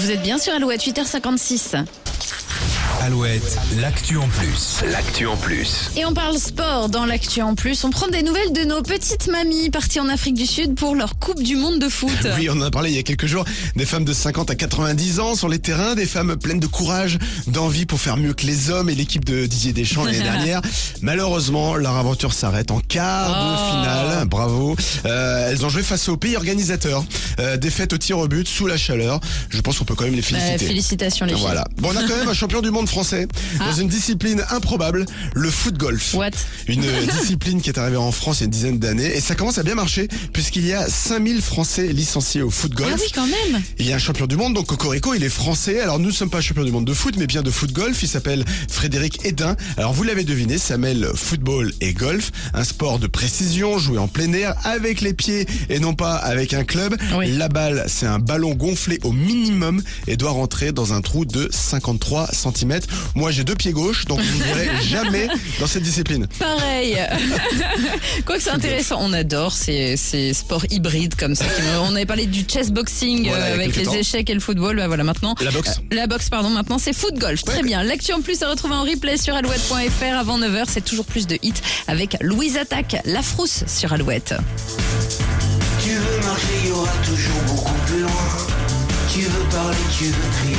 Vous êtes bien sur Alouette, 8h56. Alouette, l'actu en plus. L'actu en plus. Et on parle sport dans l'actu en plus. On prend des nouvelles de nos petites mamies parties en Afrique du Sud pour leur Coupe du Monde de foot. Oui, on en a parlé il y a quelques jours. Des femmes de 50 à 90 ans sur les terrains, des femmes pleines de courage, d'envie pour faire mieux que les hommes et l'équipe de Didier Deschamps l'année dernière. Malheureusement, leur aventure s'arrête en quart de Oh. finale. Bravo. Euh, elles ont joué face au pays organisateur. Euh, défaite au tir au but sous la chaleur. Je pense qu'on peut quand même les Euh, féliciter. félicitations les filles. Voilà. Bon, on a quand même un champion du monde français dans Ah. une discipline improbable, le foot golf. What? Une discipline qui est arrivée en France il y a une dizaine d'années et ça commence à bien marcher puisqu'il y a 5000 Français licenciés au foot golf. Ah oui, quand même. Il y a un champion du monde, donc Cocorico, il est français. Alors nous ne sommes pas champion du monde de foot, mais bien de foot golf. Il s'appelle Frédéric Edin. Alors vous l'avez deviné, ça mêle football et golf, un sport de précision joué en plein air avec les pieds et non pas avec un club. Oui. La balle, c'est un ballon gonflé au minimum et doit rentrer dans un trou de 53 cm. Moi, j'ai deux pieds gauches, donc vous ne verrez jamais dans cette discipline. Pareil. Quoi que c'est intéressant, on adore ces, ces sports hybrides comme ça. qui- On avait parlé du chess boxing Voilà, euh, avec les temps. échecs et le football. Bah voilà, maintenant. La boxe. Euh, la boxe, pardon. Maintenant, c'est foot golf. Très bien. L'actu en plus à retrouver en replay sur alouette.fr avant 9h. C'est toujours plus de hits avec Louise Attaque, la frousse sur Alouette. Tu veux marcher, il y aura toujours beaucoup plus loin. Tu veux parler, tu veux crier.